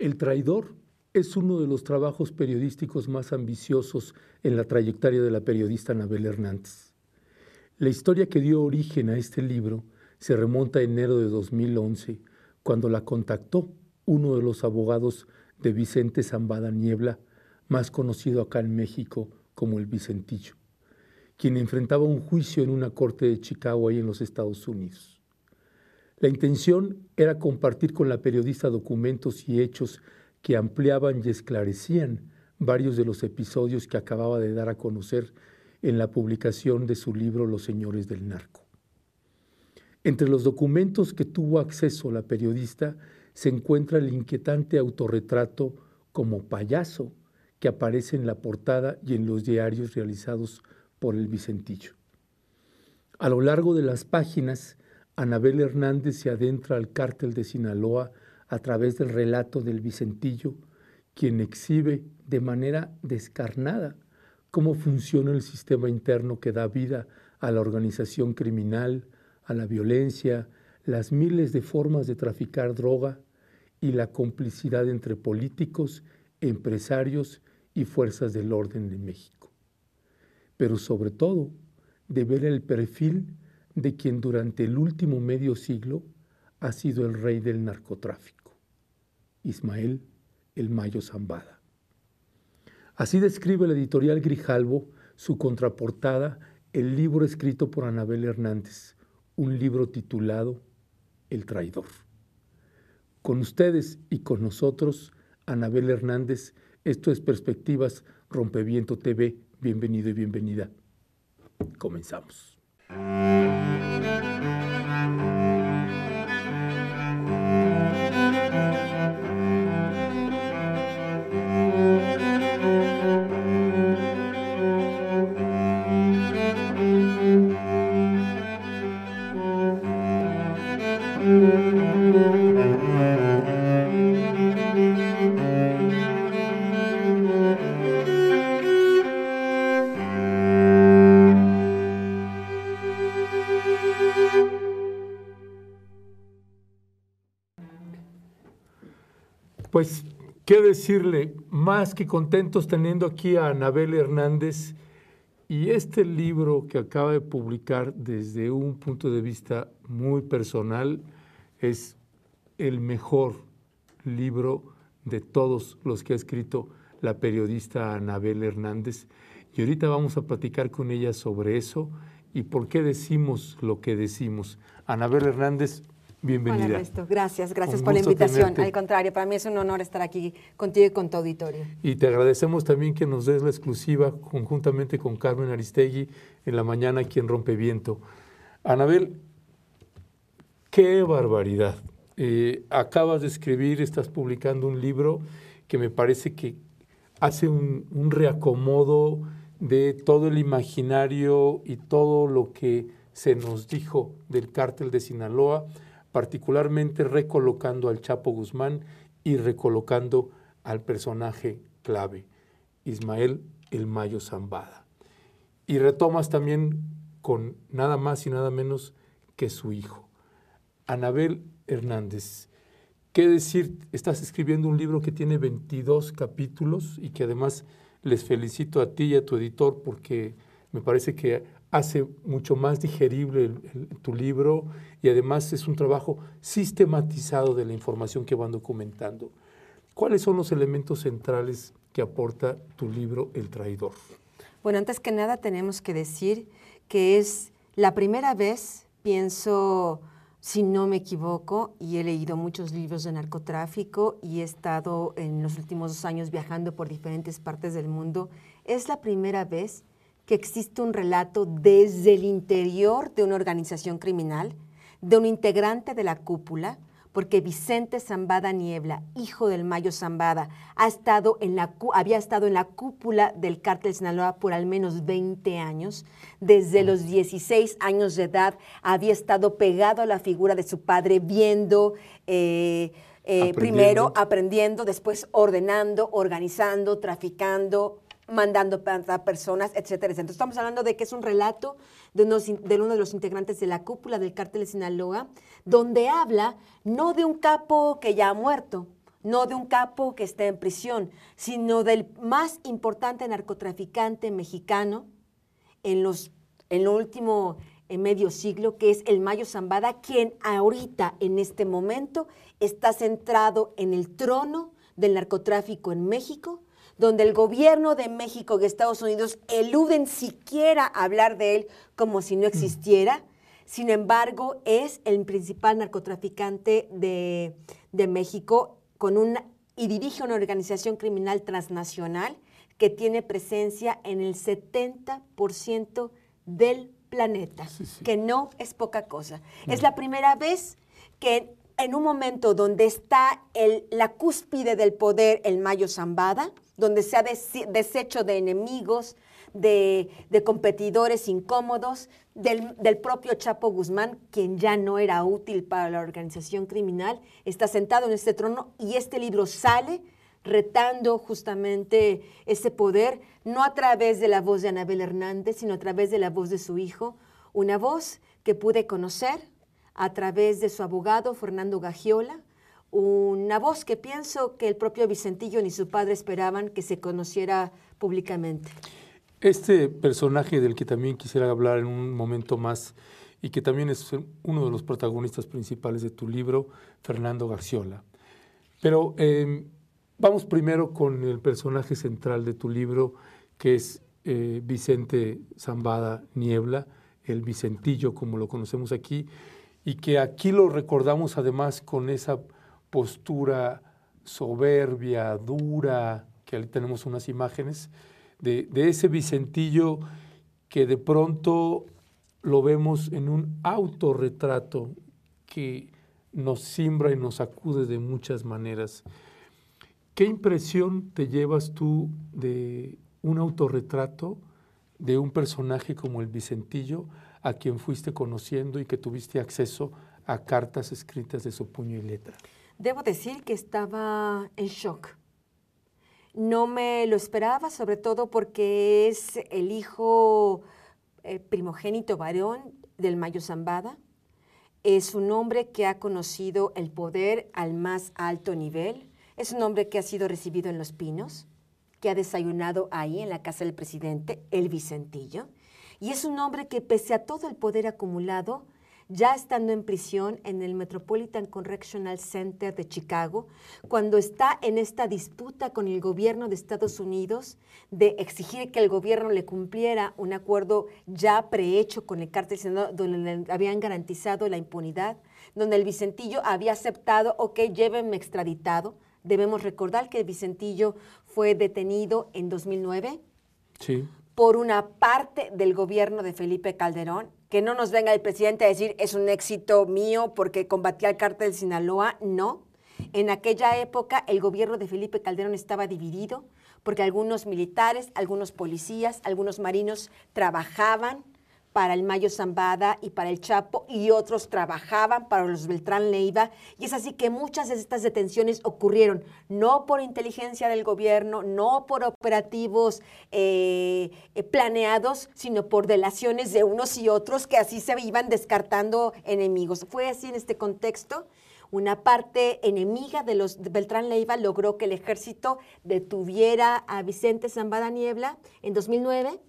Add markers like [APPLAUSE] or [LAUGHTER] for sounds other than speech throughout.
El traidor es uno de los trabajos periodísticos más ambiciosos en la trayectoria de la periodista Anabel Hernández. La historia que dio origen a este libro se remonta a enero de 2011, cuando la contactó uno de los abogados de Vicente Zambada Niebla, más conocido acá en México como el Vicentillo, quien enfrentaba un juicio en una corte de Chicago ahí en los Estados Unidos. La intención era compartir con la periodista documentos y hechos que ampliaban y esclarecían varios de los episodios que acababa de dar a conocer en la publicación de su libro Los Señores del Narco. Entre los documentos que tuvo acceso la periodista se encuentra el inquietante autorretrato como payaso que aparece en la portada y en los diarios realizados por el Vicentillo. A lo largo de las páginas, Anabel Hernández se adentra al cártel de Sinaloa a través del relato del Vicentillo, quien exhibe de manera descarnada cómo funciona el sistema interno que da vida a la organización criminal, a la violencia, las miles de formas de traficar droga y la complicidad entre políticos, empresarios y fuerzas del orden de México. Pero sobre todo, de ver el perfil de quien durante el último medio siglo ha sido el rey del narcotráfico, Ismael el Mayo Zambada. Así describe el editorial Grijalvo su contraportada, el libro escrito por Anabel Hernández, un libro titulado El traidor. Con ustedes y con nosotros, Anabel Hernández, esto es Perspectivas Rompeviento TV. Bienvenido y bienvenida. Comenzamos. Decirle? Más que contentos teniendo aquí a Anabel Hernández y este libro que acaba de publicar desde un punto de vista muy personal es el mejor libro de todos los que ha escrito la periodista Anabel Hernández. Y ahorita vamos a platicar con ella sobre eso y por qué decimos lo que decimos. Anabel Hernández, Bienvenida. gracias, gracias por la invitación. Al contrario, para mí es un honor estar aquí contigo y con tu auditorio. Y te agradecemos también que nos des la exclusiva conjuntamente con Carmen Aristegui en la mañana aquí en Rompeviento. Anabel, qué barbaridad. Eh, acabas de escribir, estás publicando un libro que me parece que hace un, un reacomodo de todo el imaginario y todo lo que se nos dijo del cártel de Sinaloa particularmente recolocando al Chapo Guzmán y recolocando al personaje clave, Ismael El Mayo Zambada. Y retomas también con nada más y nada menos que su hijo, Anabel Hernández. ¿Qué decir? Estás escribiendo un libro que tiene 22 capítulos y que además les felicito a ti y a tu editor porque me parece que hace mucho más digerible tu libro y además es un trabajo sistematizado de la información que van documentando. ¿Cuáles son los elementos centrales que aporta tu libro El traidor? Bueno, antes que nada tenemos que decir que es la primera vez, pienso, si no me equivoco, y he leído muchos libros de narcotráfico y he estado en los últimos dos años viajando por diferentes partes del mundo, es la primera vez que existe un relato desde el interior de una organización criminal, de un integrante de la cúpula, porque Vicente Zambada Niebla, hijo del Mayo Zambada, ha estado en la, había estado en la cúpula del cártel Sinaloa por al menos 20 años. Desde los 16 años de edad había estado pegado a la figura de su padre, viendo, eh, eh, primero aprendiendo, después ordenando, organizando, traficando, mandando a personas, etcétera, etcétera. Entonces, estamos hablando de que es un relato de, uno de los integrantes de la cúpula del cártel de Sinaloa, donde habla no de un capo que ya ha muerto, no de un capo que está en prisión, sino del más importante narcotraficante mexicano en los en último en medio siglo, que es el Mayo Zambada, quien ahorita, en este momento, está centrado en el trono del narcotráfico en México, donde el gobierno de México y Estados Unidos eluden siquiera hablar de él como si no existiera. Sin embargo, es el principal narcotraficante de, de México con una, y dirige una organización criminal transnacional que tiene presencia en el 70% del planeta, que no es poca cosa. Es la primera vez que en un momento donde está el, la cúspide del poder el Mayo Zambada, donde se ha deshecho de enemigos, de, competidores incómodos, del, del, propio Chapo Guzmán, quien ya no era útil para la organización criminal, está sentado en este trono y este libro sale retando justamente ese poder, no a través de la voz de Anabel Hernández, sino a través de la voz de su hijo, una voz que pude conocer a través de su abogado Fernando Gagiola, una voz que pienso que el propio Vicentillo ni su padre esperaban que se conociera públicamente. Este personaje del que también quisiera hablar en un momento más y que también es uno de los protagonistas principales de tu libro, Fernando Gagiola. Pero em, Vamos primero con el personaje central de tu libro, que es eh, Vicente Zambada Niebla, el Vicentillo, como lo conocemos aquí, y que aquí lo recordamos además con esa postura soberbia, dura, que ahí tenemos unas imágenes, de, ese Vicentillo que de pronto lo vemos en un autorretrato que nos simbra y nos acude de muchas maneras. ¿Qué impresión te llevas tú de un autorretrato de un personaje como el Vicentillo, a quien fuiste conociendo y que tuviste acceso a cartas escritas de su puño y letra? Debo decir que estaba en shock. No me lo esperaba, sobre todo porque es el hijo eh, primogénito varón del Mayo Zambada. Es un hombre que ha conocido el poder al más alto nivel es un hombre que ha sido recibido en Los Pinos, que ha desayunado ahí en la casa del presidente, el Vicentillo, y es un hombre que pese a todo el poder acumulado, ya estando en prisión en el Metropolitan Correctional Center de Chicago, cuando está en esta disputa con el gobierno de Estados Unidos de exigir que el gobierno le cumpliera un acuerdo ya prehecho con el cártel Senado, donde le habían garantizado la impunidad, donde el Vicentillo había aceptado, ok, llévenme extraditado, Debemos recordar que Vicentillo fue detenido en 2009 por una parte del gobierno de Felipe Calderón. Que no nos venga el presidente a decir es un éxito mío porque combatía al cártel de Sinaloa. No. En aquella época el gobierno de Felipe Calderón estaba dividido porque algunos militares, algunos policías, algunos marinos trabajaban para el Mayo Zambada y para el Chapo y otros trabajaban para los Beltrán Leiva. Y es así que muchas de estas detenciones ocurrieron no por inteligencia del gobierno, no por operativos eh, eh, planeados, sino por delaciones de unos y otros que así se iban descartando enemigos. Fue así en este contexto una parte enemiga de los Beltrán Leiva logró que el ejército detuviera a Vicente Zambada Niebla en 2009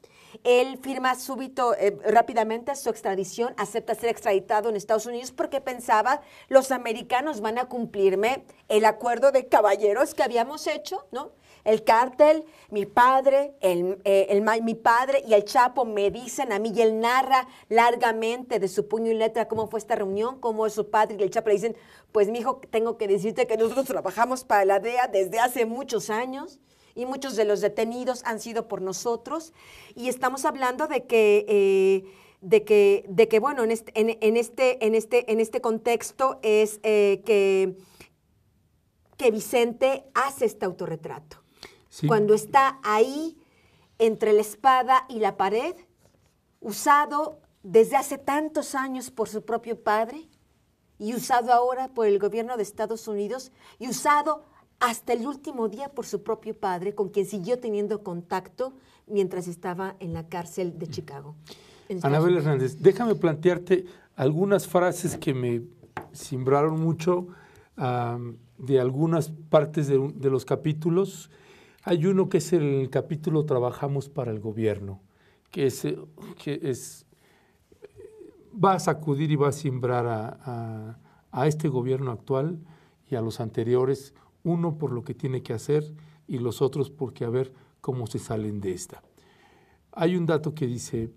él firma súbito, eh, rápidamente su extradición, acepta ser extraditado en Estados Unidos porque pensaba, los americanos van a cumplirme el acuerdo de caballeros que habíamos hecho, ¿no? El cártel, mi padre, el, eh, mi padre y el Chapo me dicen a mí y él narra largamente de su puño y letra cómo fue esta reunión, cómo su padre y el Chapo le dicen, pues mi hijo, tengo que decirte que nosotros trabajamos para la DEA desde hace muchos años y muchos de los detenidos han sido por nosotros. Y estamos hablando de que, eh, de que, de que bueno, en este, en, este, en, este, en este contexto es eh, que, que Vicente hace este autorretrato. Cuando está ahí entre la espada y la pared, usado desde hace tantos años por su propio padre y usado ahora por el gobierno de Estados Unidos y usado hasta el último día por su propio padre, con quien siguió teniendo contacto mientras estaba en la cárcel de Chicago. Anabel Hernández, déjame plantearte algunas frases que me simbraron mucho de algunas partes de, de, los capítulos. Hay uno que es el capítulo Trabajamos para el gobierno, que es, que es va a sacudir y va a simbrar a, a este gobierno actual y a los anteriores, uno por lo que tiene que hacer y los otros porque a ver cómo se salen de esta. Hay un dato que dice,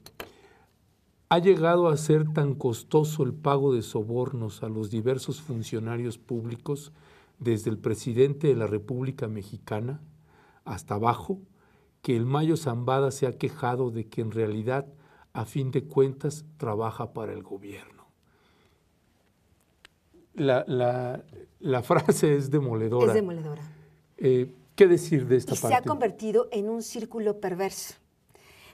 ha llegado a ser tan costoso el pago de sobornos a los diversos funcionarios públicos, desde el presidente de la República Mexicana hasta abajo, que el Mayo Zambada se ha quejado de que en realidad, a fin de cuentas, trabaja para el gobierno. La, la, frase es demoledora. Es demoledora. Eh, ¿Qué decir de esta y parte? Se ha convertido en un círculo perverso.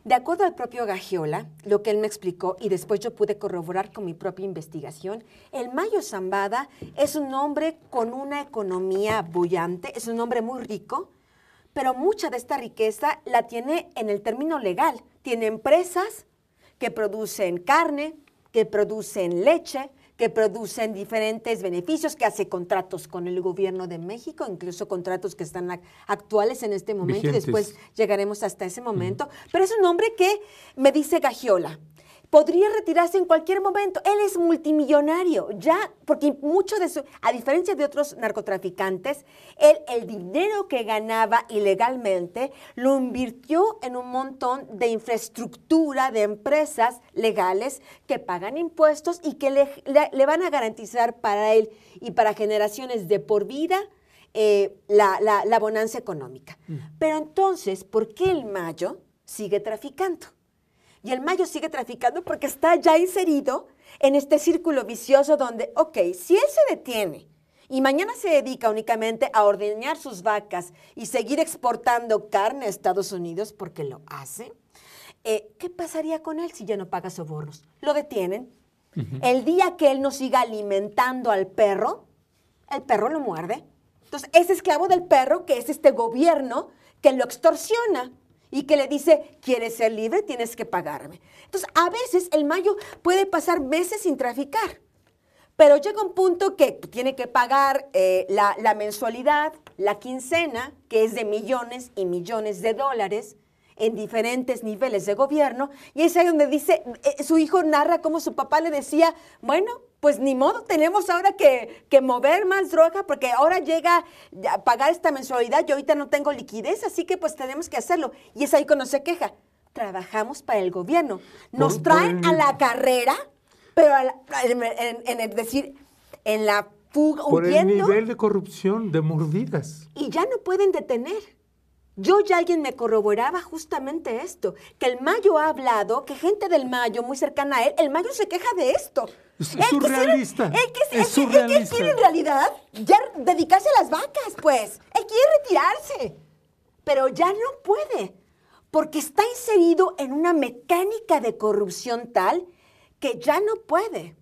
De acuerdo al propio Gagiola, lo que él me explicó y después yo pude corroborar con mi propia investigación, el Mayo Zambada es un hombre con una economía bullante, es un hombre muy rico, pero mucha de esta riqueza la tiene en el término legal. Tiene empresas que producen carne, que producen leche, que producen diferentes beneficios, que hace contratos con el gobierno de México, incluso contratos que están actuales en este momento y después llegaremos hasta ese momento. Pero es un hombre que me dice Gagiola, podría retirarse en cualquier momento. Él es multimillonario, ya, porque mucho de su, a diferencia de otros narcotraficantes, él el dinero que ganaba ilegalmente lo invirtió en un montón de infraestructura de empresas legales que pagan impuestos y que le, van a garantizar para él y para generaciones de por vida eh, la, la, bonanza económica. Mm. Pero entonces, ¿por qué el Mayo sigue traficando? Y el Mayo sigue traficando porque está ya inserido en este círculo vicioso donde, ok, si él se detiene y mañana se dedica únicamente a ordeñar sus vacas y seguir exportando carne a Estados Unidos porque lo hace, eh, ¿qué pasaría con él si ya no paga sobornos? Lo detienen. El día que él no siga alimentando al perro, el perro lo muerde. Entonces, es esclavo del perro, que es este gobierno que lo extorsiona y que le dice, ¿quieres ser libre? Tienes que pagarme. Entonces, a veces el mayo puede pasar meses sin traficar, pero llega un punto que tiene que pagar eh, la, mensualidad, la quincena, que es de millones y millones de dólares, en diferentes niveles de gobierno, y es ahí donde dice, eh, su hijo narra cómo su papá le decía, bueno, pues ni modo, tenemos ahora que, que, mover más droga porque ahora llega a pagar esta mensualidad, yo ahorita no tengo liquidez, así que pues tenemos que hacerlo. Y es ahí cuando se queja, trabajamos para el gobierno, nos traen a la carrera, pero en, el decir, en la fuga, Por el nivel de corrupción, de mordidas. Y ya no pueden detener. Yo ya alguien me corroboraba justamente esto, que el Mayo ha hablado, que gente del Mayo muy cercana a él, el Mayo se queja de esto. Es, surrealista. Él, que, es surrealista. quiere en realidad ya dedicarse a las vacas, pues. Él quiere retirarse, pero ya no puede, porque está inserido en una mecánica de corrupción tal que ya no puede.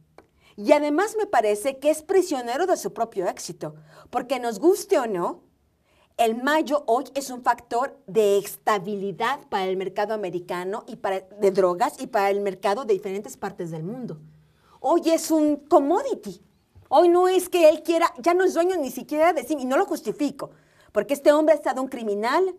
Y además me parece que es prisionero de su propio éxito, porque nos guste o no, el mayo hoy es un factor de estabilidad para el mercado americano y para, de drogas y para el mercado de diferentes partes del mundo. Hoy es un commodity. Hoy no es que él quiera, ya no es dueño ni siquiera de sí, y no lo justifico, porque este hombre ha estado un criminal,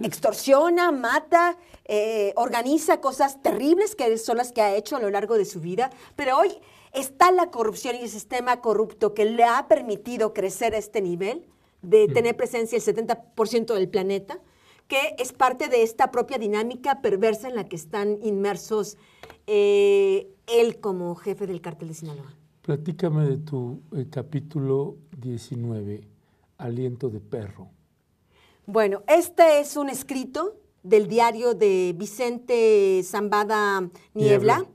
extorsiona, mata, eh, organiza cosas terribles que son las que ha hecho a lo largo de su vida, pero hoy está la corrupción y el sistema corrupto que le ha permitido crecer a este nivel de tener presencia el 70% del planeta, que es parte de esta propia dinámica perversa en la que están inmersos eh, él como jefe del cártel de Sinaloa. Platícame de tu eh, capítulo 19, Aliento de Perro. Bueno, este es un escrito del diario de Vicente Zambada Niebla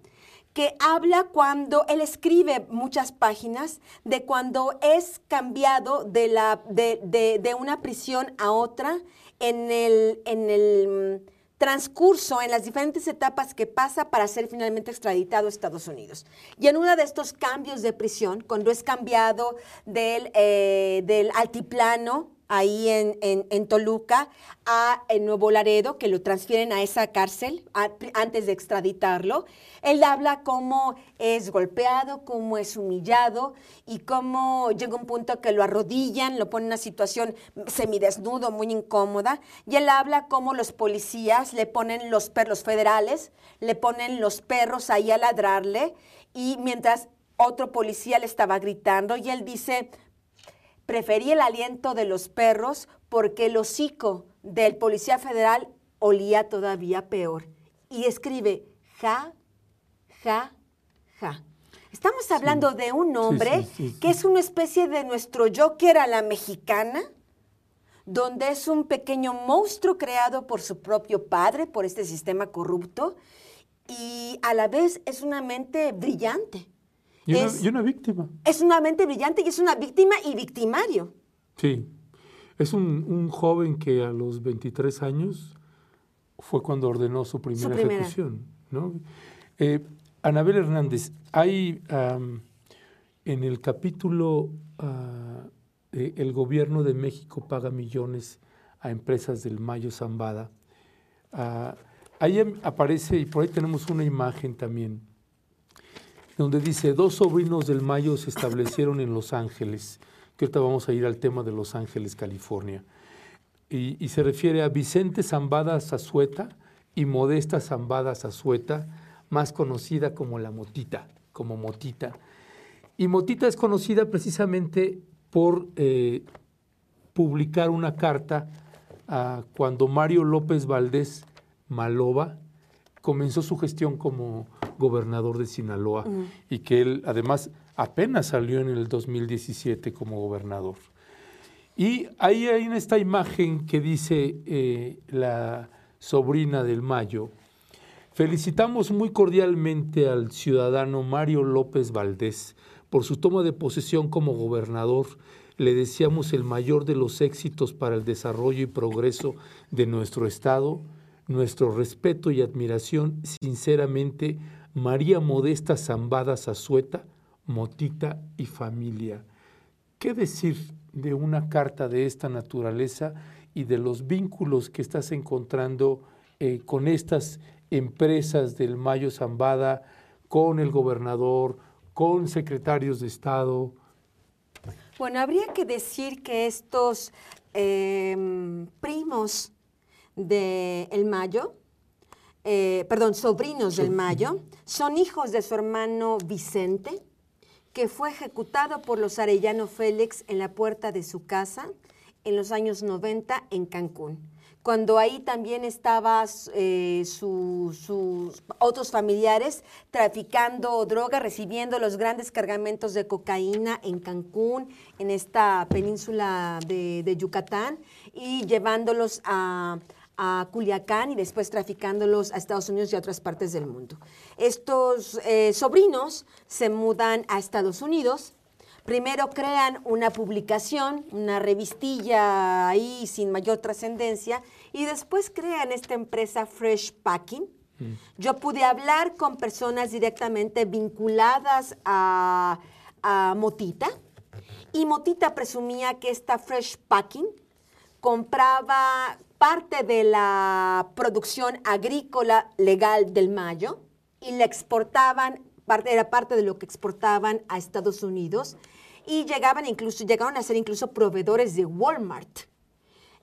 que habla cuando él escribe muchas páginas de cuando es cambiado de, la, de, una prisión a otra en el, en el transcurso, en las diferentes etapas que pasa para ser finalmente extraditado a Estados Unidos. Y en uno de estos cambios de prisión, cuando es cambiado del, eh, del altiplano ahí en, en, Toluca, a en Nuevo Laredo, que lo transfieren a esa cárcel antes de extraditarlo. Él habla cómo es golpeado, cómo es humillado y cómo llega un punto que lo arrodillan, lo ponen en una situación semidesnudo, muy incómoda. Y él habla cómo los policías le ponen los perros federales, le ponen los perros ahí a ladrarle y mientras otro policía le estaba gritando y él dice, Preferí el aliento de los perros porque el hocico del policía federal olía todavía peor. Y escribe, ja, ja, ja. Estamos hablando de un hombre que es una especie de nuestro Joker a la mexicana, donde es un pequeño monstruo creado por su propio padre, por este sistema corrupto, y a la vez es una mente brillante. Y una, víctima. Es una mente brillante y es una víctima y victimario. Sí. Es un, joven que a los 23 años fue cuando ordenó su primera, ejecución. ¿no? Eh, Anabel Hernández, hay en el capítulo ah, El gobierno de México paga millones a empresas del Mayo Zambada. Ah, ahí aparece, y por ahí tenemos una imagen también, donde dice, dos sobrinos del Mayo se establecieron en Los Ángeles, que ahorita vamos a ir al tema de Los Ángeles, California, y, se refiere a Vicente Zambada Zazueta y Modesta Zambada Zazueta, más conocida como la Motita, como Motita. Y Motita es conocida precisamente por eh, publicar una carta a cuando Mario López Valdés Maloba comenzó su gestión como gobernador de Sinaloa y que él además apenas salió en el 2017 como gobernador. Y ahí hay en esta imagen que dice eh, la sobrina del Mayo, felicitamos muy cordialmente al ciudadano Mario López Valdés por su toma de posesión como gobernador. Le deseamos el mayor de los éxitos para el desarrollo y progreso de nuestro Estado. Nuestro respeto y admiración sinceramente María Modesta Zambada Zazueta, Motita y familia. ¿Qué decir de una carta de esta naturaleza y de los vínculos que estás encontrando eh, con estas empresas del Mayo Zambada, con el gobernador, con secretarios de Estado? Bueno, habría que decir que estos em, primos del El Mayo, eh, perdón, sobrinos del Mayo, son hijos de su hermano Vicente, que fue ejecutado por los Arellano Félix en la puerta de su casa en los años 90 en Cancún. Cuando ahí también estaban eh, sus otros familiares traficando droga, recibiendo los grandes cargamentos de cocaína en Cancún, en esta península de Yucatán, y llevándolos a, a Culiacán y después traficándolos a Estados Unidos y a otras partes del mundo. Estos eh, sobrinos se mudan a Estados Unidos. Primero crean una publicación, una revistilla ahí sin mayor trascendencia, y después crean esta empresa Fresh Packing. Mm. Yo pude hablar con personas directamente vinculadas a, a Motita, y Motita presumía que esta Fresh Packing compraba parte de la producción agrícola legal del Mayo y le exportaban, era parte de lo que exportaban a Estados Unidos y llegaban incluso, llegaron a ser incluso proveedores de Walmart.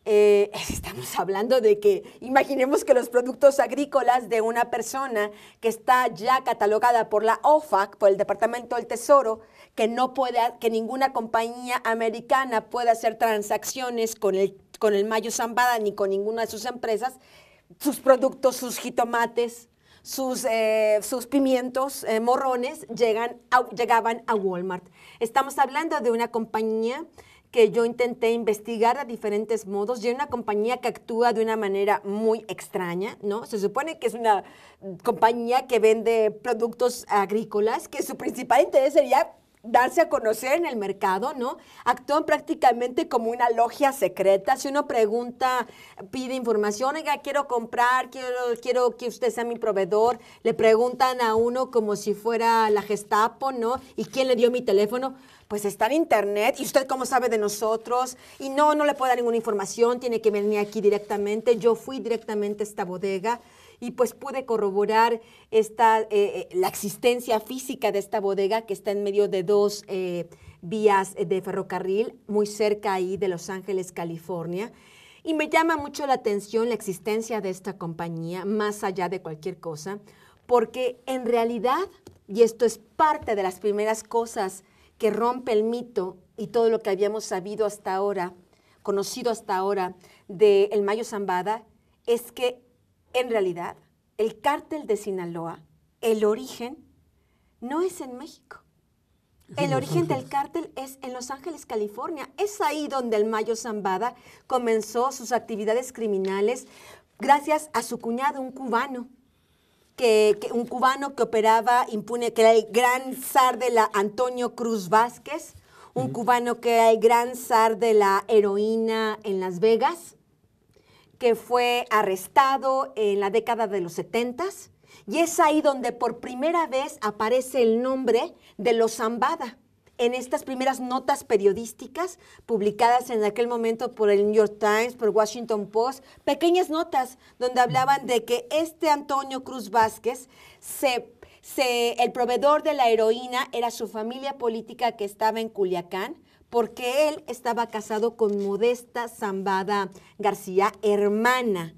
Eh, [LAUGHS] estamos hablando de que imaginemos que los productos agrícolas de una persona que está ya catalogada por la OFAC, por el Departamento del Tesoro, que no puede, que ninguna compañía americana pueda hacer transacciones con el con el Mayo Zambada ni con ninguna de sus empresas, sus productos, sus jitomates, sus, eh, sus pimientos, eh, morrones, llegan llegaban a Walmart. Estamos hablando de una compañía que yo intenté investigar a diferentes modos y una compañía que actúa de una manera muy extraña, ¿no? Se supone que es una compañía que vende productos agrícolas, que su principal interés sería darse a conocer en el mercado, ¿no? Actúan prácticamente como una logia secreta. Si uno pregunta, pide información, oiga, quiero comprar, quiero, quiero que usted sea mi proveedor, le preguntan a uno como si fuera la Gestapo, ¿no? ¿Y quién le dio mi teléfono? Pues está en internet y usted cómo sabe de nosotros y no, no le puedo dar ninguna información, tiene que venir aquí directamente. Yo fui directamente a esta bodega y pues pude corroborar esta, eh, eh, la existencia física de esta bodega que está en medio de dos eh, vías de ferrocarril, muy cerca ahí de Los Ángeles, California. Y me llama mucho la atención la existencia de esta compañía, más allá de cualquier cosa, porque en realidad, y esto es parte de las primeras cosas que rompe el mito y todo lo que habíamos sabido hasta ahora, conocido hasta ahora de el Mayo Zambada, es que en realidad, el cártel de Sinaloa, el origen, no es en México. el origen del cártel es en Los Ángeles, California. Es ahí donde el Mayo Zambada comenzó sus actividades criminales gracias a su cuñado, un cubano. Que, un cubano que operaba impune, que era el gran zar de la Antonio Cruz Vázquez, un cubano que era el gran zar de la heroína en Las Vegas, que fue arrestado en la década de los 70 y es ahí donde por primera vez aparece el nombre de los Zambada en estas primeras notas periodísticas publicadas en aquel momento por el New York Times, por Washington Post, pequeñas notas donde hablaban de que este Antonio Cruz Vázquez el proveedor de la heroína era su familia política que estaba en Culiacán, porque él estaba casado con Modesta Zambada García, hermana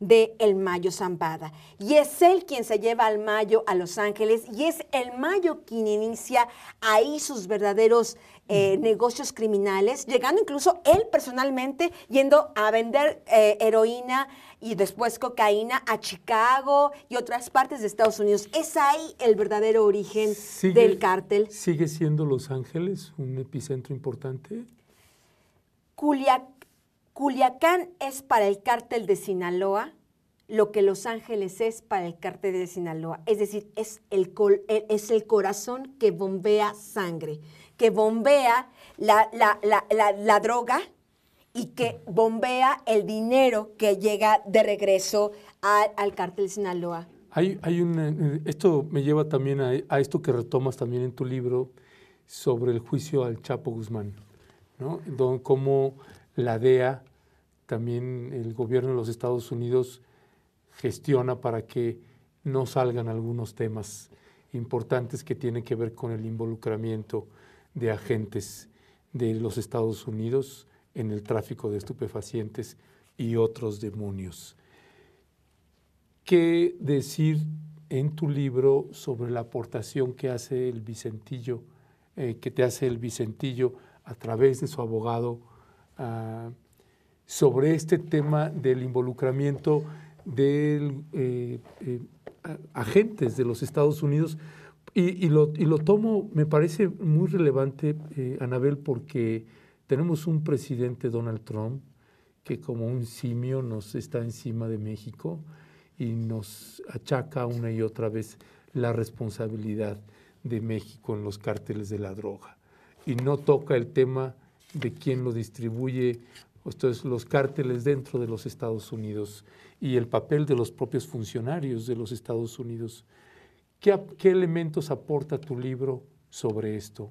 de El Mayo Zambada. Y es él quien se lleva al Mayo a Los Ángeles y es el Mayo quien inicia ahí sus verdaderos eh, negocios criminales, llegando incluso él personalmente yendo a vender eh, heroína y después cocaína a Chicago y otras partes de Estados Unidos. Es ahí el verdadero origen del cártel. ¿Sigue siendo Los Ángeles un epicentro importante? Culiacán es para el cártel de Sinaloa lo que Los Ángeles es para el cártel de Sinaloa. Es decir, es el, es el corazón que bombea sangre, que bombea la, la droga, y que bombea el dinero que llega de regreso al cártel Sinaloa. Hay, hay un, esto me lleva también a, esto que retomas también en tu libro sobre el juicio al Chapo Guzmán, ¿no? Donde, cómo la DEA, también el gobierno de los Estados Unidos, gestiona para que no salgan algunos temas importantes que tienen que ver con el involucramiento de agentes de los Estados Unidos en el tráfico de estupefacientes y otros demonios. ¿Qué decir en tu libro sobre la aportación que hace el Vicentillo, eh, que te hace el Vicentillo a través de su abogado, ah, sobre este tema del involucramiento de eh, eh, agentes de los Estados Unidos? Y, lo, y, lo, tomo, me parece muy relevante, Anabel, porque tenemos un presidente, Donald Trump, que como un simio nos está encima de México y nos achaca una y otra vez la responsabilidad de México en los cárteles de la droga. Y no toca el tema de quién lo distribuye, los cárteles dentro de los Estados Unidos y el papel de los propios funcionarios de los Estados Unidos. ¿Qué, qué elementos aporta tu libro sobre esto?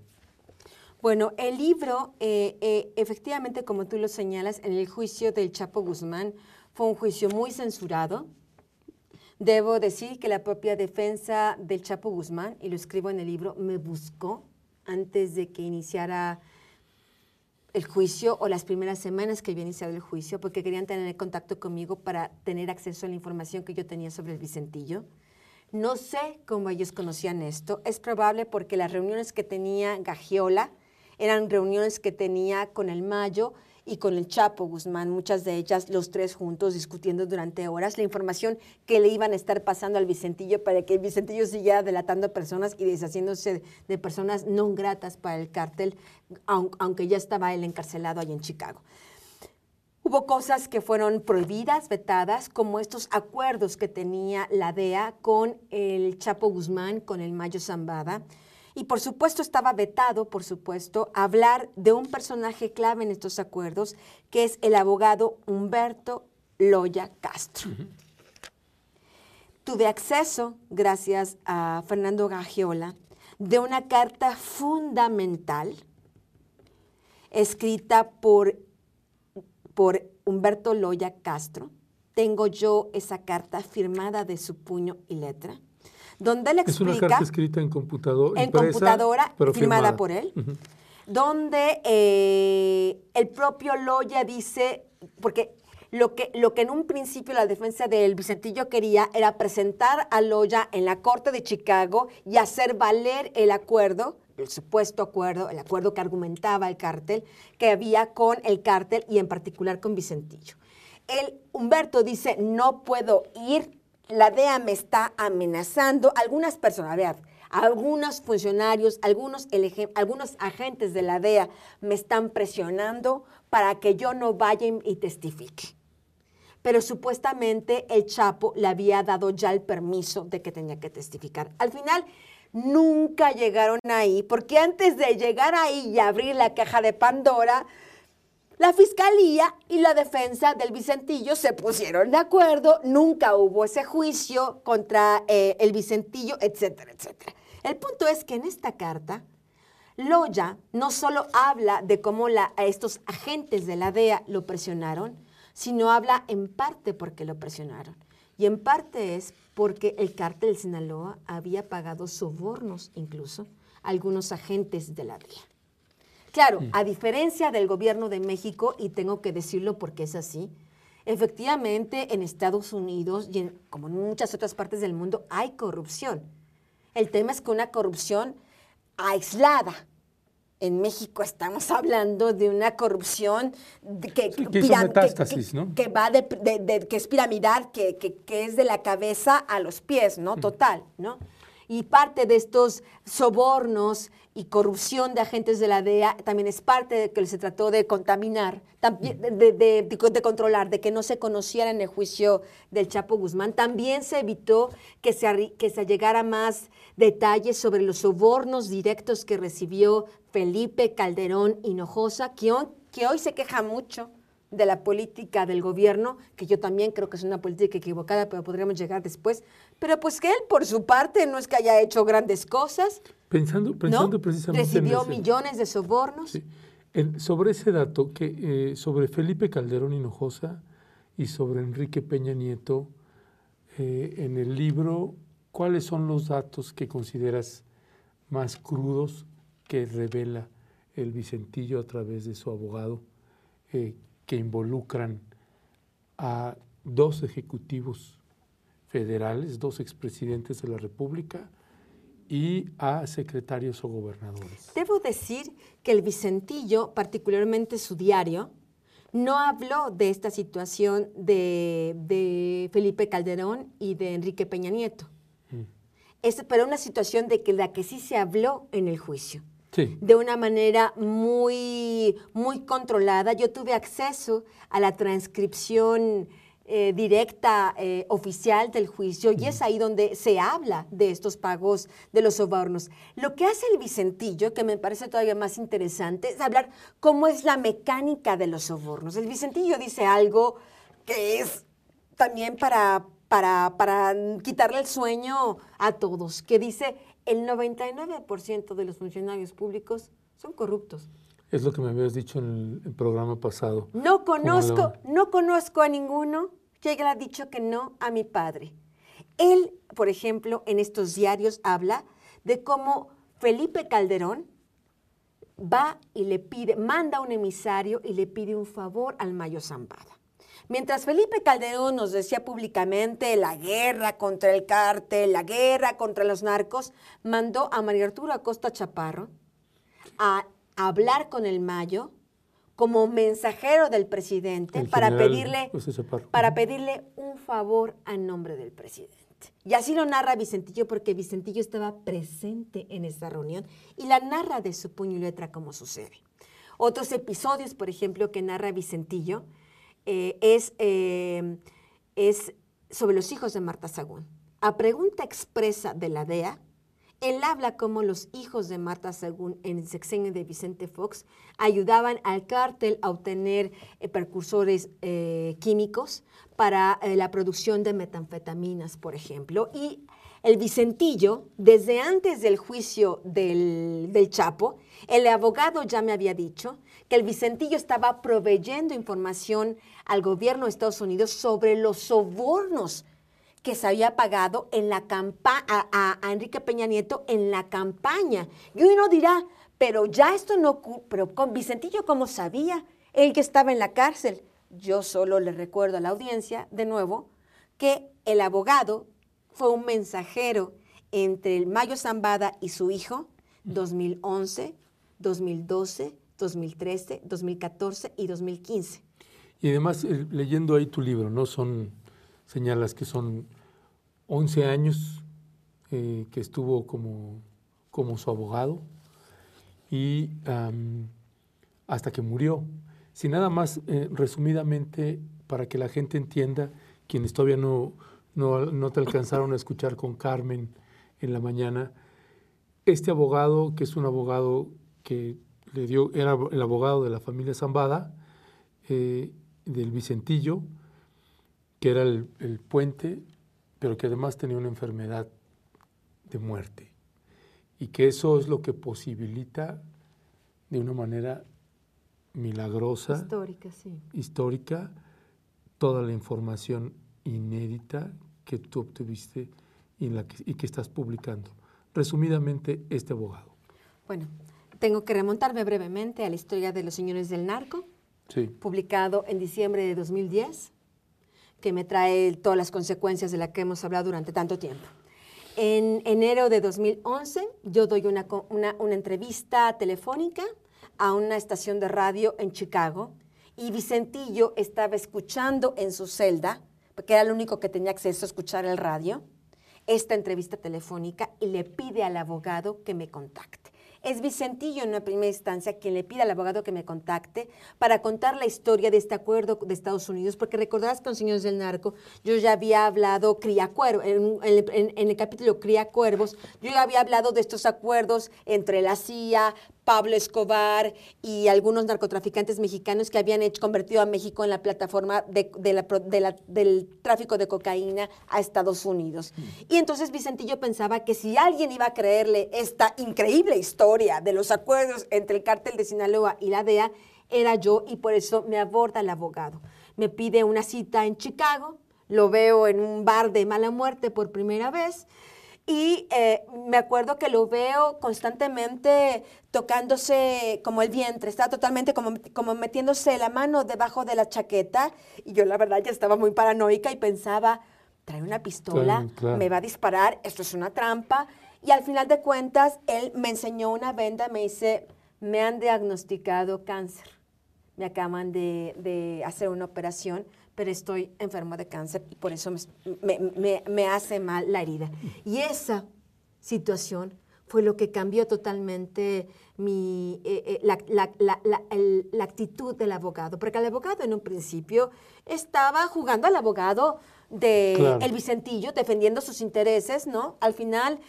Bueno, el libro, eh, eh, efectivamente, como tú lo señalas, en el juicio del Chapo Guzmán fue un juicio muy censurado. Debo decir que la propia defensa del Chapo Guzmán, y lo escribo en el libro, me buscó antes de que iniciara el juicio o las primeras semanas que había iniciado el juicio, porque querían tener contacto conmigo para tener acceso a la información que yo tenía sobre el Vicentillo. No sé cómo ellos conocían esto. Es probable porque las reuniones que tenía Gagiola, eran reuniones que tenía con el Mayo y con el Chapo Guzmán, muchas de ellas los tres juntos discutiendo durante horas la información que le iban a estar pasando al Vicentillo para que el Vicentillo siguiera delatando personas y deshaciéndose de personas no gratas para el cártel, aunque ya estaba él encarcelado ahí en Chicago. Hubo cosas que fueron prohibidas, vetadas, como estos acuerdos que tenía la DEA con el Chapo Guzmán, con el Mayo Zambada, Y por supuesto estaba vetado, por supuesto, hablar de un personaje clave en estos acuerdos, que es el abogado Humberto Loya Castro. Tuve acceso, gracias a Fernando Gagiola, de una carta fundamental escrita por, por Humberto Loya Castro. Tengo yo esa carta firmada de su puño y letra, donde él explica... Es una carta escrita en computadora. En computadora, firmada, por él, donde eh, el propio Loya dice, porque lo que, lo que en un principio la defensa del Vicentillo quería era presentar a Loya en la Corte de Chicago y hacer valer el acuerdo, el supuesto acuerdo, el acuerdo que argumentaba el cártel, que había con el cártel y en particular con Vicentillo. El Humberto dice, no puedo ir, la DEA me está amenazando, algunas personas, ver, algunos funcionarios, algunos, algunos agentes de la DEA me están presionando para que yo no vaya y testifique pero supuestamente el Chapo le había dado ya el permiso de que tenía que testificar. Al final, nunca llegaron ahí, porque antes de llegar ahí y abrir la caja de Pandora, la fiscalía y la defensa del Vicentillo se pusieron de acuerdo, nunca hubo ese juicio contra eh, el Vicentillo, etcétera, etcétera. El punto es que en esta carta, Loya no solo habla de cómo la, estos agentes de la DEA lo presionaron, sino habla en parte porque lo presionaron. Y en parte es porque el cártel de Sinaloa había pagado sobornos incluso a algunos agentes de la DEA. Claro, a diferencia del gobierno de México, y tengo que decirlo porque es así, efectivamente en Estados Unidos y como en muchas otras partes del mundo hay corrupción. El tema es que una corrupción aislada, en México estamos [LAUGHS] hablando de una corrupción que, que, va de, que es piramidal, que, que, es de la cabeza a los pies, ¿no? Total, ¿no? Y parte de estos sobornos y corrupción de agentes de la DEA también es parte de que se trató de contaminar, de, de, controlar, de que no se conociera en el juicio del Chapo Guzmán. También se evitó que se, que se llegara más detalles sobre los sobornos directos que recibió Felipe Calderón Hinojosa, que que hoy se queja mucho de la política del gobierno, que yo también creo que es una política equivocada, pero podríamos llegar después. Pero pues que él, por su parte, no es que haya hecho grandes cosas. Pensando, pensando precisamente Recibió millones de sobornos. sobre ese dato, que eh, sobre Felipe Calderón Hinojosa y sobre Enrique Peña Nieto, eh, en el libro, ¿cuáles son los datos que consideras más crudos que revela el Vicentillo a través de su abogado, eh, que involucran a dos ejecutivos federales, dos expresidentes de la República y a secretarios o gobernadores. Debo decir que el Vicentillo, particularmente su diario, no habló de esta situación de, Felipe Calderón y de Enrique Peña Nieto. Mm. Es, pero una situación de que la que sí se habló en el juicio de una manera muy, muy controlada. Yo tuve acceso a la transcripción eh, directa eh, oficial del juicio y es ahí donde se habla de estos pagos de los sobornos. Lo que hace el Vicentillo, que me parece todavía más interesante, es hablar cómo es la mecánica de los sobornos. El Vicentillo dice algo que es también para, para, para quitarle el sueño a todos, que dice el 99% de los funcionarios públicos son corruptos. Es lo que me habías dicho en el, programa pasado. No conozco, no conozco a ninguno que haya dicho que no a mi padre. Él, por ejemplo, en estos diarios habla de cómo Felipe Calderón va y le pide, manda un emisario y le pide un favor al Mayo Zambada. Mientras Felipe Calderón nos decía públicamente la guerra contra el cártel, la guerra contra los narcos, mandó a María Arturo Acosta Chaparro a hablar con el Mayo como mensajero del presidente para pedirle, para pedirle un favor a nombre del presidente. Y así lo narra Vicentillo porque Vicentillo estaba presente en esa reunión y la narra de su puño y letra como sucede. Otros episodios, por ejemplo, que narra Vicentillo, eh, es, eh, es sobre los hijos de Marta Sagún. A pregunta expresa de la DEA, Él habla como los hijos de Marta Según en el sexenio de Vicente Fox ayudaban al cártel a obtener eh, precursores eh, químicos para eh, la producción de metanfetaminas, por ejemplo. Y el Vicentillo, desde antes del juicio del, del Chapo, el abogado ya me había dicho que el Vicentillo estaba proveyendo información al gobierno de Estados Unidos sobre los sobornos que se había pagado en la a, a, Enrique Peña Nieto en la campaña. Y uno dirá, pero ya esto no, pero con Vicentillo, ¿cómo sabía? Él que estaba en la cárcel. Yo solo le recuerdo a la audiencia, de nuevo, que el abogado fue un mensajero entre el Mayo Zambada y su hijo, 2011, 2012, 2013, 2014 y 2015. Y además, eh, leyendo ahí tu libro, ¿no? Son, señalas que son 11 años eh, que estuvo como, como su abogado y hasta que murió. Si nada más, eh, resumidamente, para que la gente entienda, quienes todavía no, no, no te alcanzaron a escuchar con Carmen en la mañana, este abogado, que es un abogado que le dio, era el abogado de la familia Zambada, eh, del Vicentillo, que era el, puente, pero que además tenía una enfermedad de muerte. Y que eso es lo que posibilita de una manera milagrosa, histórica, sí. histórica, toda la información inédita que tú obtuviste y, la y que estás publicando. Resumidamente, este abogado. Bueno, tengo que remontarme brevemente a la historia de los señores del narco, publicado en diciembre de 2010, que me trae todas las consecuencias de las que hemos hablado durante tanto tiempo. En enero de 2011 yo doy una, una entrevista telefónica a una estación de radio en Chicago y Vicentillo estaba escuchando en su celda, porque era el único que tenía acceso a escuchar el radio, esta entrevista telefónica y le pide al abogado que me contacte. Es Vicentillo en una primera instancia quien le pide al abogado que me contacte para contar la historia de este acuerdo de Estados Unidos, porque recordarás con señores del narco, yo ya había hablado cría cuervo, en, el capítulo Cría Cuervos, yo ya había hablado de estos acuerdos entre la CIA, Pablo Escobar y algunos narcotraficantes mexicanos que habían hecho, convertido a México en la plataforma de, del tráfico de cocaína a Estados Unidos. Mm. Y entonces Vicentillo pensaba que si alguien iba a creerle esta increíble historia de los acuerdos entre el cártel de Sinaloa y la DEA, era yo y por eso me aborda el abogado. Me pide una cita en Chicago, lo veo en un bar de mala muerte por primera vez y eh, me acuerdo que lo veo constantemente tocándose como el vientre, está totalmente como, como metiéndose la mano debajo de la chaqueta. Y yo la verdad ya estaba muy paranoica y pensaba, trae una pistola, me va a disparar, esto es una trampa. Y al final de cuentas, él me enseñó una venda, me dice, me han diagnosticado cáncer, me acaban de, de hacer una operación pero estoy enfermo de cáncer y por eso me, hace mal la herida. Y esa situación fue lo que cambió totalmente mi, eh, eh, la, actitud del abogado, porque el abogado en un principio estaba jugando al abogado de el Vicentillo, defendiendo sus intereses, ¿no? Al final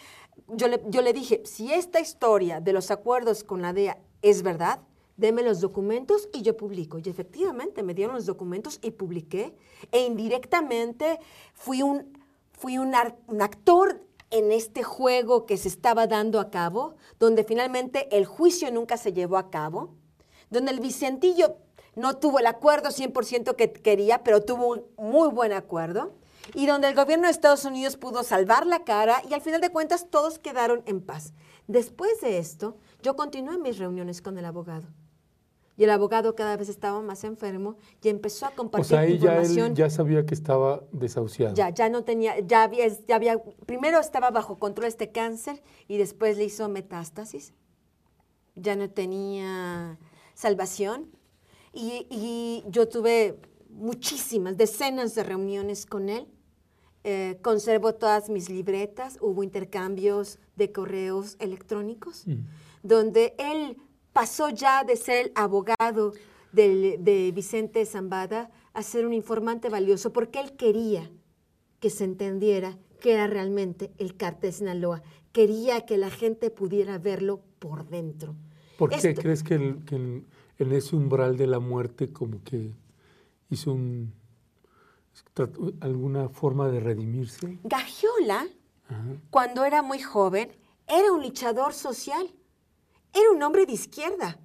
yo le, yo le dije, si esta historia de los acuerdos con la DEA es verdad, deme los documentos y yo publico. Y efectivamente me dieron los documentos y publiqué. E indirectamente fui un, fui un, actor en este juego que se estaba dando a cabo, donde finalmente el juicio nunca se llevó a cabo, donde el Vicentillo no tuvo el acuerdo 100% que quería, pero tuvo un muy buen acuerdo, y donde el gobierno de Estados Unidos pudo salvar la cara y al final de cuentas todos quedaron en paz. Después de esto, yo continué mis reuniones con el abogado y el abogado cada vez estaba más enfermo y empezó a compartir o sea, ahí Ya, él ya sabía que estaba desahuciado. Ya, ya no tenía, ya había, ya había, primero estaba bajo control este cáncer y después le hizo metástasis. Ya no tenía salvación. Y, yo tuve muchísimas, decenas de reuniones con él. Eh, conservo todas mis libretas, hubo intercambios de correos electrónicos, mm. donde él pasó ya de ser el abogado de, Vicente Zambada a ser un informante valioso porque él quería que se entendiera que era realmente el cártel de Sinaloa, quería que la gente pudiera verlo por dentro. ¿Por qué crees que, en, ese umbral de la muerte como que hizo alguna forma de redimirse? Gagiola, cuando era muy joven, era un luchador social, era un hombre de izquierda.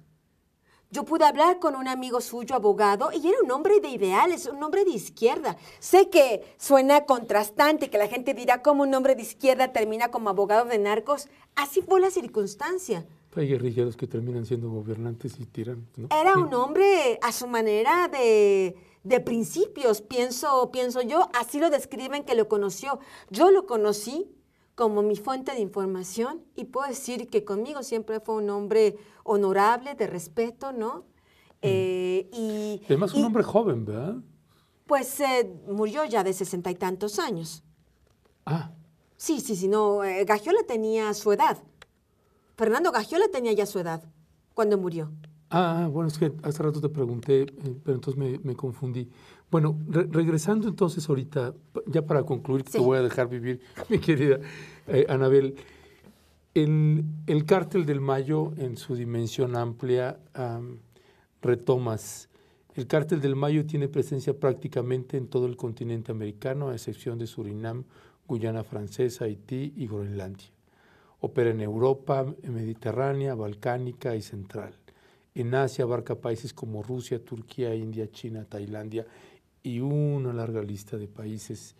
Yo pude hablar con un amigo suyo, abogado, y era un hombre de ideales, un hombre de izquierda. Sé que suena contrastante, que la gente dirá cómo un hombre de izquierda termina como abogado de narcos. Así fue la circunstancia. Hay guerrilleros que terminan siendo gobernantes y tiran. Era un hombre a su manera de, de principios, pienso, pienso yo. Así lo describen que lo conoció. Yo lo conocí como mi fuente de información y puedo decir que conmigo siempre fue un hombre honorable, de respeto, ¿no? Mm. Eh, y, Además un hombre joven, ¿verdad? Pues eh, murió ya de sesenta y tantos años. Ah. Sí, sí, sí, no, eh, Gagiola tenía su edad. Fernando Gagiola tenía ya su edad cuando murió. Ah, bueno, es que hace rato te pregunté, pero entonces me confundí. Bueno, regresando entonces ahorita, ya para concluir, te voy a dejar vivir, [LAUGHS] mi querida eh, Anabel, en el cártel del Mayo en su dimensión amplia retomas. El cártel del Mayo tiene presencia prácticamente en todo el continente americano, a excepción de Surinam, Guyana Francesa, Haití y Groenlandia. Opera en Europa, Mediterránea, Balcánica y Central. En Asia abarca países como Rusia, Turquía, India, China, Tailandia y una larga lista de países.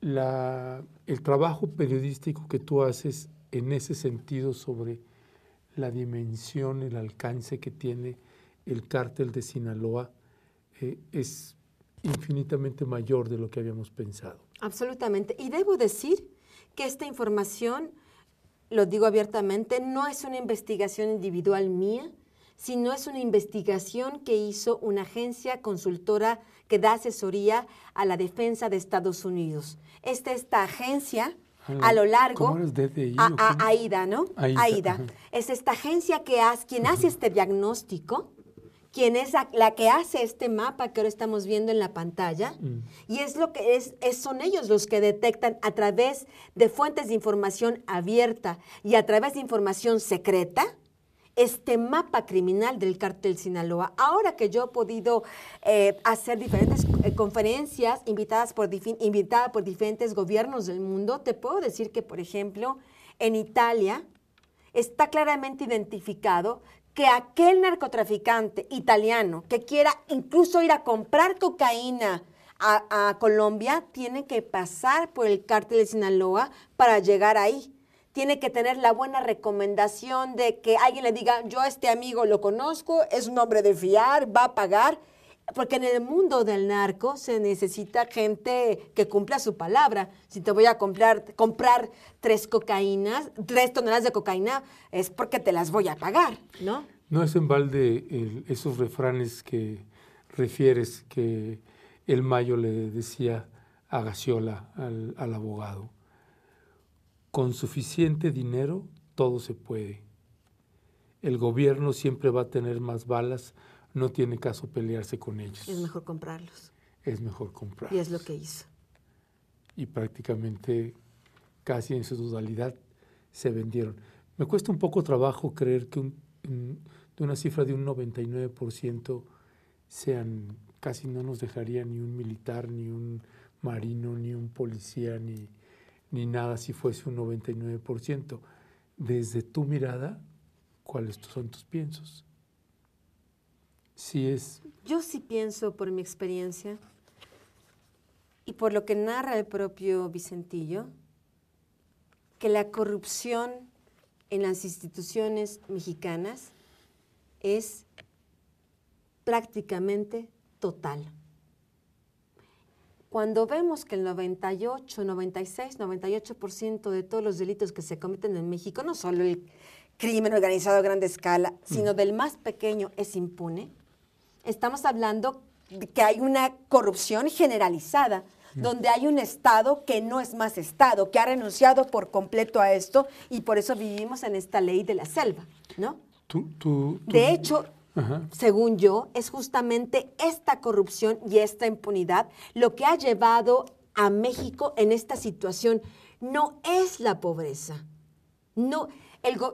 el trabajo periodístico que tú haces en ese sentido sobre la dimensión, el alcance que tiene el cártel de Sinaloa eh, es infinitamente mayor de lo que habíamos pensado. Absolutamente. Y debo decir que esta información, lo digo abiertamente, no es una investigación individual mía, sino es una investigación que hizo una agencia consultora que da asesoría a la defensa de Estados Unidos. Esta, esta agencia, a lo largo, ¿Cómo eres a, AIDA, ¿no? AIDA. Es esta agencia que hace, quien hace este diagnóstico, quien es la, que hace este mapa que ahora estamos viendo en la pantalla, mm. y es lo que es, son ellos los que detectan a través de fuentes de información abierta y a través de información secreta, este mapa criminal del cártel Sinaloa. Ahora que yo he podido eh, hacer diferentes eh, conferencias invitadas por, invitada por diferentes gobiernos del mundo, te puedo decir que, por ejemplo, en Italia está claramente identificado que aquel narcotraficante italiano que quiera incluso ir a comprar cocaína a, Colombia tiene que pasar por el cártel de Sinaloa para llegar ahí tiene que tener la buena recomendación de que alguien le diga, yo a este amigo lo conozco, es un hombre de fiar, va a pagar. Porque en el mundo del narco se necesita gente que cumpla su palabra. Si te voy a comprar, comprar tres cocaínas, tres toneladas de cocaína, es porque te las voy a pagar, ¿no? No es en balde esos refranes que refieres que el Mayo le decía a Gaciola, al, al abogado con suficiente dinero todo se puede. El gobierno siempre va a tener más balas, no tiene caso pelearse con ellos. Es mejor comprarlos. Es mejor comprarlos. Y es lo que hizo. Y prácticamente casi en su totalidad se vendieron. Me cuesta un poco trabajo creer que de una cifra de un 99% sean, casi no nos dejaría ni un militar, ni un marino, ni un policía, ni, ni nada si fuese un 99%. Desde tu mirada, ¿cuáles son tus piensos? Es... Yo sí pienso por mi experiencia y por lo que narra el propio Vicentillo, que la corrupción en las instituciones mexicanas es prácticamente total. Cuando vemos que el 98, 96, 98% de todos los delitos que se cometen en México, no solo el crimen organizado a gran escala, sino del más pequeño, es impune, estamos hablando de que hay una corrupción generalizada, donde hay un Estado que no es más Estado, que ha renunciado por completo a esto y por eso vivimos en esta ley de la selva, ¿no? de hecho, según yo, es justamente esta corrupción y esta impunidad lo que ha llevado a México en esta situación no es la pobreza. No,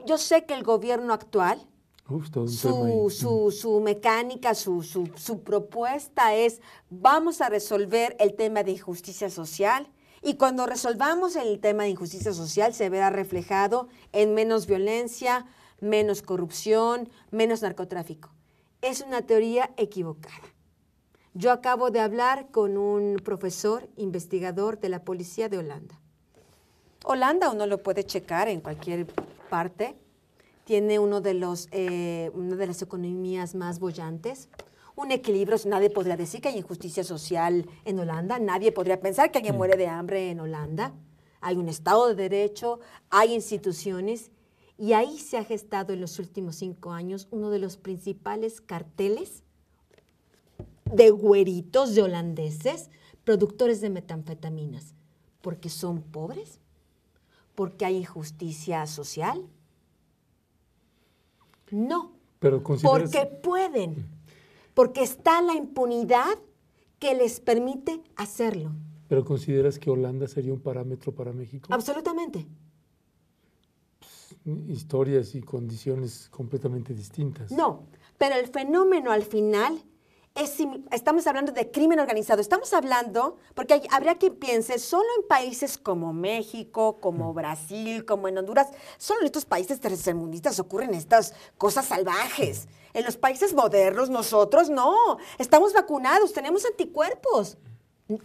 yo sé que el gobierno actual, su, su, su, mecánica, su, su, propuesta es, vamos a resolver el tema de injusticia social. Y cuando resolvamos el tema de injusticia social se verá reflejado en menos violencia, menos corrupción, menos narcotráfico. Es una teoría equivocada. Yo acabo de hablar con un profesor investigador de la policía de Holanda. Holanda uno lo puede checar en cualquier parte. Tiene uno de los, eh, una de las economías más bollantes. Un equilibrio, nadie podría decir que hay injusticia social en Holanda, nadie podría pensar que alguien muere de hambre en Holanda. Hay un Estado de Derecho, hay instituciones y ahí se ha gestado en los últimos cinco años uno de los principales carteles de güeritos, de holandeses, productores de metanfetaminas, porque son pobres, porque hay injusticia social. No, Pero porque pueden, porque está la impunidad que les permite hacerlo. ¿Pero consideras que Holanda sería un parámetro para México? Absolutamente. Pues, historias y condiciones completamente distintas. No, pero el fenómeno al final estamos hablando de crimen organizado, estamos hablando, porque habría quien piense, solo en países como México, como mm. Brasil, como en Honduras, solo en estos países tercermundistas ocurren estas cosas salvajes. En los países modernos nosotros no, estamos vacunados, tenemos anticuerpos.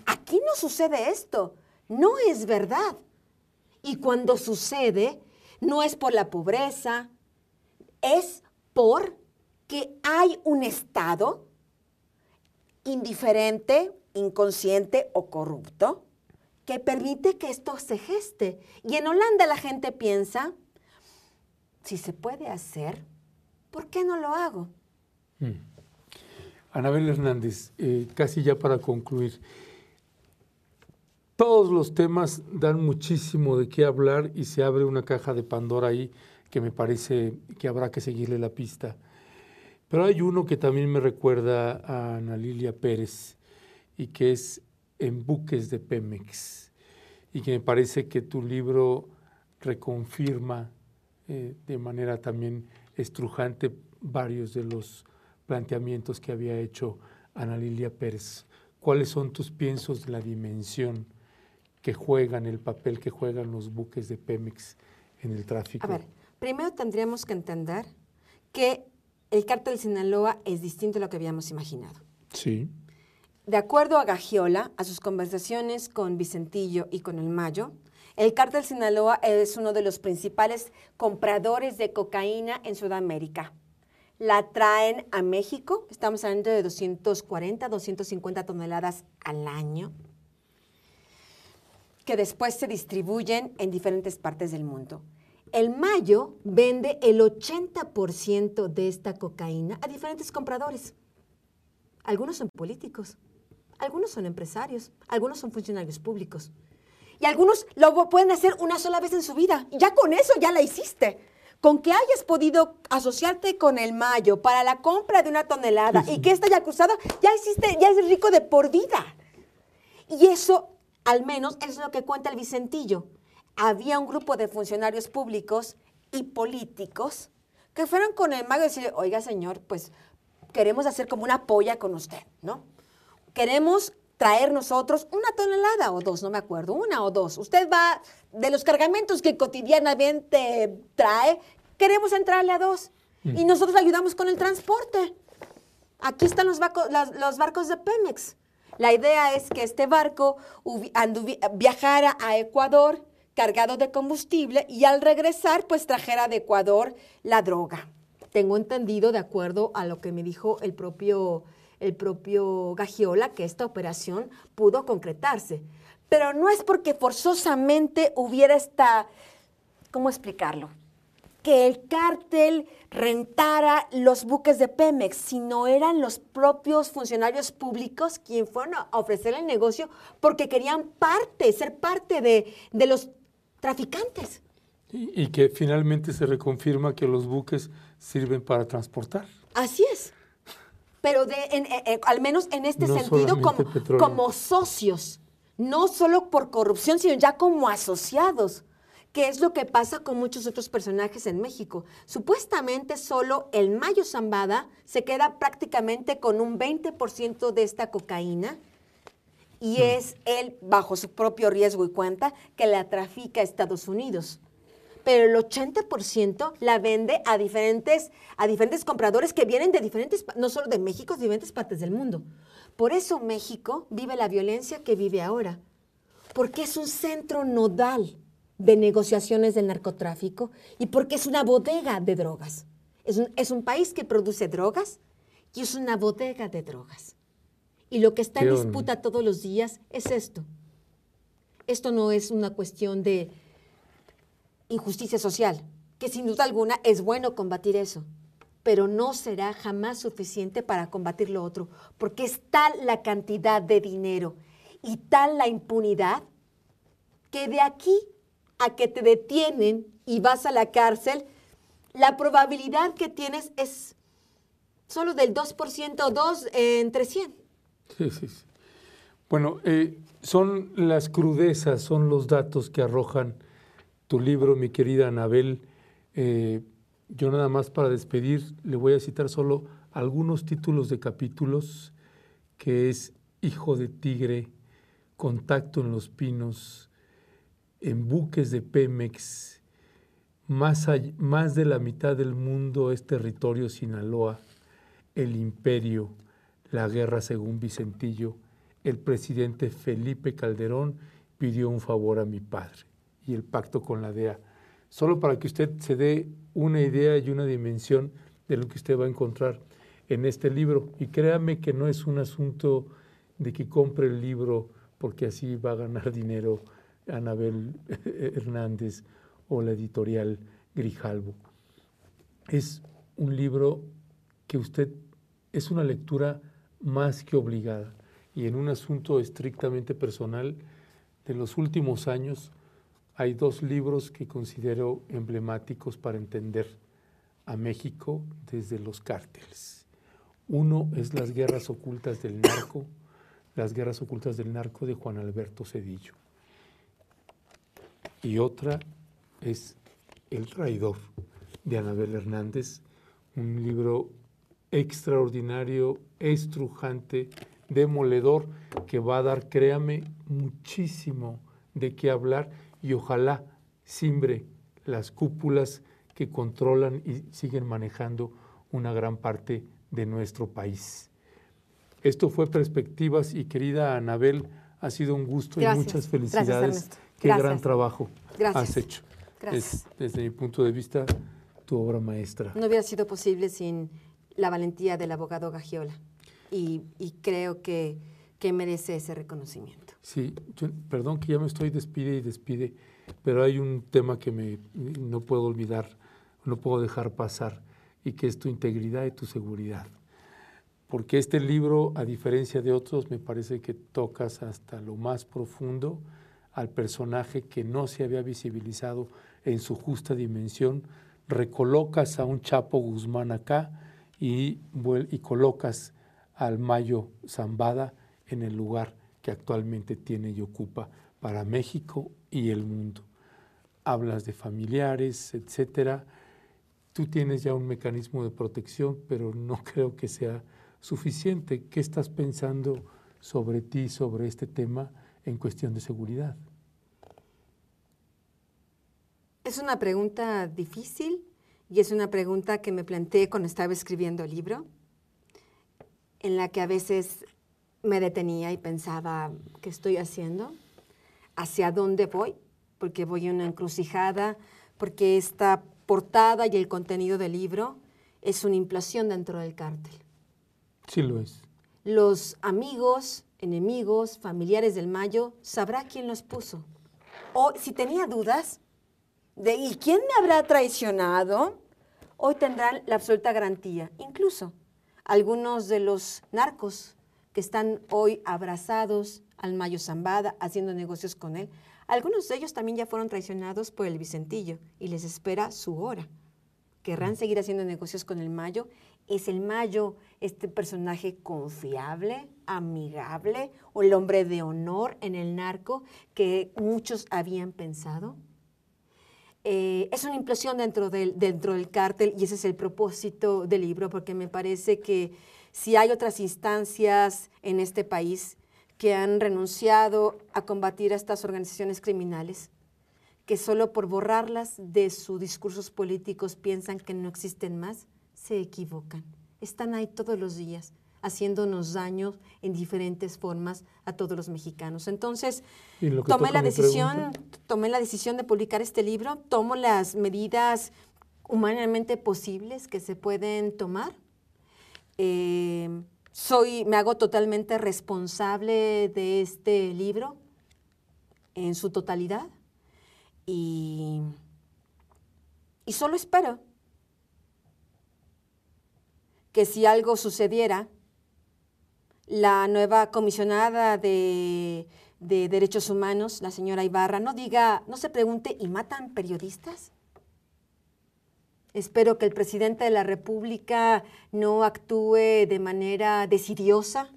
Aquí no sucede esto, no es verdad. Y cuando sucede, no es por la pobreza, es por que hay un Estado indiferente, inconsciente o corrupto que permite que esto se geste. Y en Holanda la gente piensa, si se puede hacer, ¿por qué no lo hago? Hmm. Anabel Hernández, eh, casi ya para concluir, todos los temas dan muchísimo de qué hablar y se abre una caja de Pandora ahí que me parece que habrá que seguirle la pista. Pero hay uno que también me recuerda a Ana Lilia Pérez y que es En buques de Pemex y que me parece que tu libro reconfirma eh, de manera también estrujante varios de los planteamientos que había hecho Ana Lilia Pérez. ¿Cuáles son tus piensos de la dimensión que juegan, el papel que juegan los buques de Pemex en el tráfico? A ver, primero tendríamos que entender que el cártel de Sinaloa es distinto a lo que habíamos imaginado. Sí. De acuerdo a Gagiola, a sus conversaciones con Vicentillo y con el Mayo, el cártel Sinaloa es uno de los principales compradores de cocaína en Sudamérica. La traen a México, estamos hablando de 240, 250 toneladas al año, que después se distribuyen en diferentes partes del mundo. El Mayo vende el 80% de esta cocaína a diferentes compradores. Algunos son políticos, algunos son empresarios, algunos son funcionarios públicos. Y algunos lo pueden hacer una sola vez en su vida. Ya con eso ya la hiciste. Con que hayas podido asociarte con el Mayo para la compra de una tonelada y que esta haya cruzado, ya hiciste, ya eres rico de por vida. Y eso, al menos, es lo que cuenta el Vicentillo había un grupo de funcionarios públicos y políticos que fueron con el mago y decirle, oiga señor, pues queremos hacer como una polla con usted, ¿no? Queremos traer nosotros una tonelada o dos, no me acuerdo, una o dos. Usted va de los cargamentos que cotidianamente trae, queremos entrarle a dos. Mm. Y nosotros ayudamos con el transporte. Aquí están los, los barcos de Pemex. La idea es que este barco viajara a Ecuador cargado de combustible y al regresar pues trajera de Ecuador la droga. Tengo entendido, de acuerdo a lo que me dijo el propio, el propio Gagiola, que esta operación pudo concretarse. Pero no es porque forzosamente hubiera esta, ¿cómo explicarlo? que el cártel rentara los buques de Pemex, sino eran los propios funcionarios públicos quienes fueron a ofrecer el negocio porque querían parte, ser parte de, de los traficantes. Y, que finalmente se reconfirma que los buques sirven para transportar. Así es. Pero de, en, eh, eh, al menos en este sentido como, como socios, no solo por corrupción, sino ya como asociados, que es lo que pasa con muchos otros personajes en México. Supuestamente solo el Mayo Zambada se queda prácticamente con un 20% de esta cocaína y hmm. es él, bajo su propio riesgo y cuenta, que la trafica a Estados Unidos. Pero el 80% la vende a diferentes, a diferentes compradores que vienen de diferentes, no solo de México, de diferentes partes del mundo. Por eso México vive la violencia que vive ahora, porque es un centro nodal de negociaciones del narcotráfico y porque es una bodega de drogas. Es un, es un país que produce drogas y es una bodega de drogas. Y lo que está en disputa todos los días es esto. Esto no es una cuestión de injusticia social, que sin duda alguna es bueno combatir eso, pero no será jamás suficiente para combatir lo otro, porque es tal la cantidad de dinero y tal la impunidad que de aquí a que te detienen y vas a la cárcel, la probabilidad que tienes es solo del 2%, 2 entre 100. Sí, sí, sí. Bueno, eh, son las crudezas, son los datos que arrojan tu libro, mi querida Anabel. Eh, yo nada más para despedir le voy a citar solo algunos títulos de capítulos, que es Hijo de Tigre, Contacto en los Pinos, en buques de Pemex, más, más de la mitad del mundo es territorio Sinaloa, el imperio, la guerra según Vicentillo, el presidente Felipe Calderón pidió un favor a mi padre y el pacto con la DEA. Solo para que usted se dé una idea y una dimensión de lo que usted va a encontrar en este libro. Y créame que no es un asunto de que compre el libro porque así va a ganar [LAUGHS] dinero Anabel [LAUGHS] Hernández o la editorial Grijalvo. Es un libro que usted es una lectura más que obligada y en un asunto estrictamente personal de los últimos años hay dos libros que considero emblemáticos para entender a México desde los cárteles. Uno es Las guerras ocultas del narco, Las guerras ocultas del narco de Juan Alberto Cedillo. Y otra es El traidor de Anabel Hernández, un libro extraordinario, estrujante, demoledor, que va a dar, créame, muchísimo de qué hablar y ojalá simbre las cúpulas que controlan y siguen manejando una gran parte de nuestro país. Esto fue Perspectivas y querida Anabel, ha sido un gusto y muchas felicidades. Qué gran trabajo has hecho. Es, desde mi punto de vista, tu obra maestra. No hubiera sido posible sin la valentía del abogado Gagiola y, creo que, que merece ese reconocimiento. Sí, perdón que ya me estoy despide y despide, pero hay un tema que me no puedo olvidar, no puedo dejar pasar, y que es tu integridad y tu seguridad. Porque este libro, a diferencia de otros, me parece que tocas hasta lo más profundo al personaje que no se había visibilizado en su justa dimensión, recolocas a un Chapo Guzmán acá y, y colocas al Mayo Zambada en el lugar que actualmente tiene y ocupa para México y el mundo. Hablas de familiares, etcétera. Tú tienes ya un mecanismo de protección, pero no [LAUGHS] creo que sea suficiente. ¿Qué estás pensando sobre ti, sobre este tema en cuestión de seguridad? Es una pregunta difícil y es una pregunta que me planteé cuando estaba escribiendo el libro, en la que a veces me detenía y pensaba, ¿qué estoy haciendo? ¿Hacia dónde voy? Porque voy a una encrucijada, porque esta portada y el contenido del libro es una implosión dentro del cártel. Sí lo es. Los amigos, enemigos, familiares del Mayo, sabrá quién los puso. O si tenía dudas ¿y quién me habrá traicionado? Hoy tendrán la absoluta garantía. Incluso algunos de los narcos que están hoy abrazados al Mayo Zambada, haciendo negocios con él. Algunos de ellos también ya fueron traicionados por el Vicentillo y les espera su hora. Querrán seguir haciendo negocios con el Mayo ¿Es el Mayo este personaje confiable, amigable o el hombre de honor en el narco que muchos habían pensado? Eh, es una implosión dentro del, dentro del cártel y ese es el propósito del libro, porque me parece que si hay otras instancias en este país que han renunciado a combatir a estas organizaciones criminales, que solo por borrarlas de sus discursos políticos piensan que no existen más, se equivocan. Están ahí todos los días haciéndonos daño en diferentes formas a todos los mexicanos. Entonces, tomé la decisión, tomé la decisión de publicar este libro, tomo las medidas humanamente posibles que se pueden tomar. Eh, soy, me hago totalmente responsable de este libro en su totalidad y, y solo espero que si algo sucediera, la nueva comisionada de, Derechos Humanos, la señora Ibarra, no diga, no se pregunte, ¿y matan periodistas? Espero que el presidente de la República no actúe de manera decidiosa,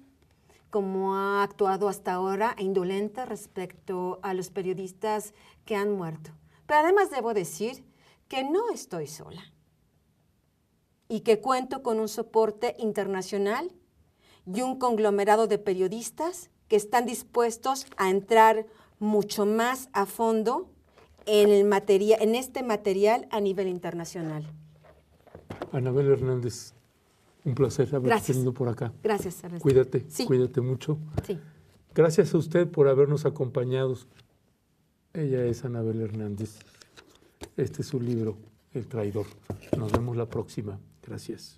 como ha actuado hasta ahora, e indolente respecto a los periodistas que han muerto. Pero además debo decir que no estoy sola y que cuento con un soporte internacional y un conglomerado de periodistas que están dispuestos a entrar mucho más a fondo en, el materia, en este material a nivel internacional. Anabel Hernández, un placer haberte tenido por acá. Gracias, Ernesto. Cuídate, cuídate mucho. Sí. Gracias a usted por habernos acompañado. Ella es Anabel Hernández. Este es su libro, El traidor. Nos vemos la próxima. Gracias.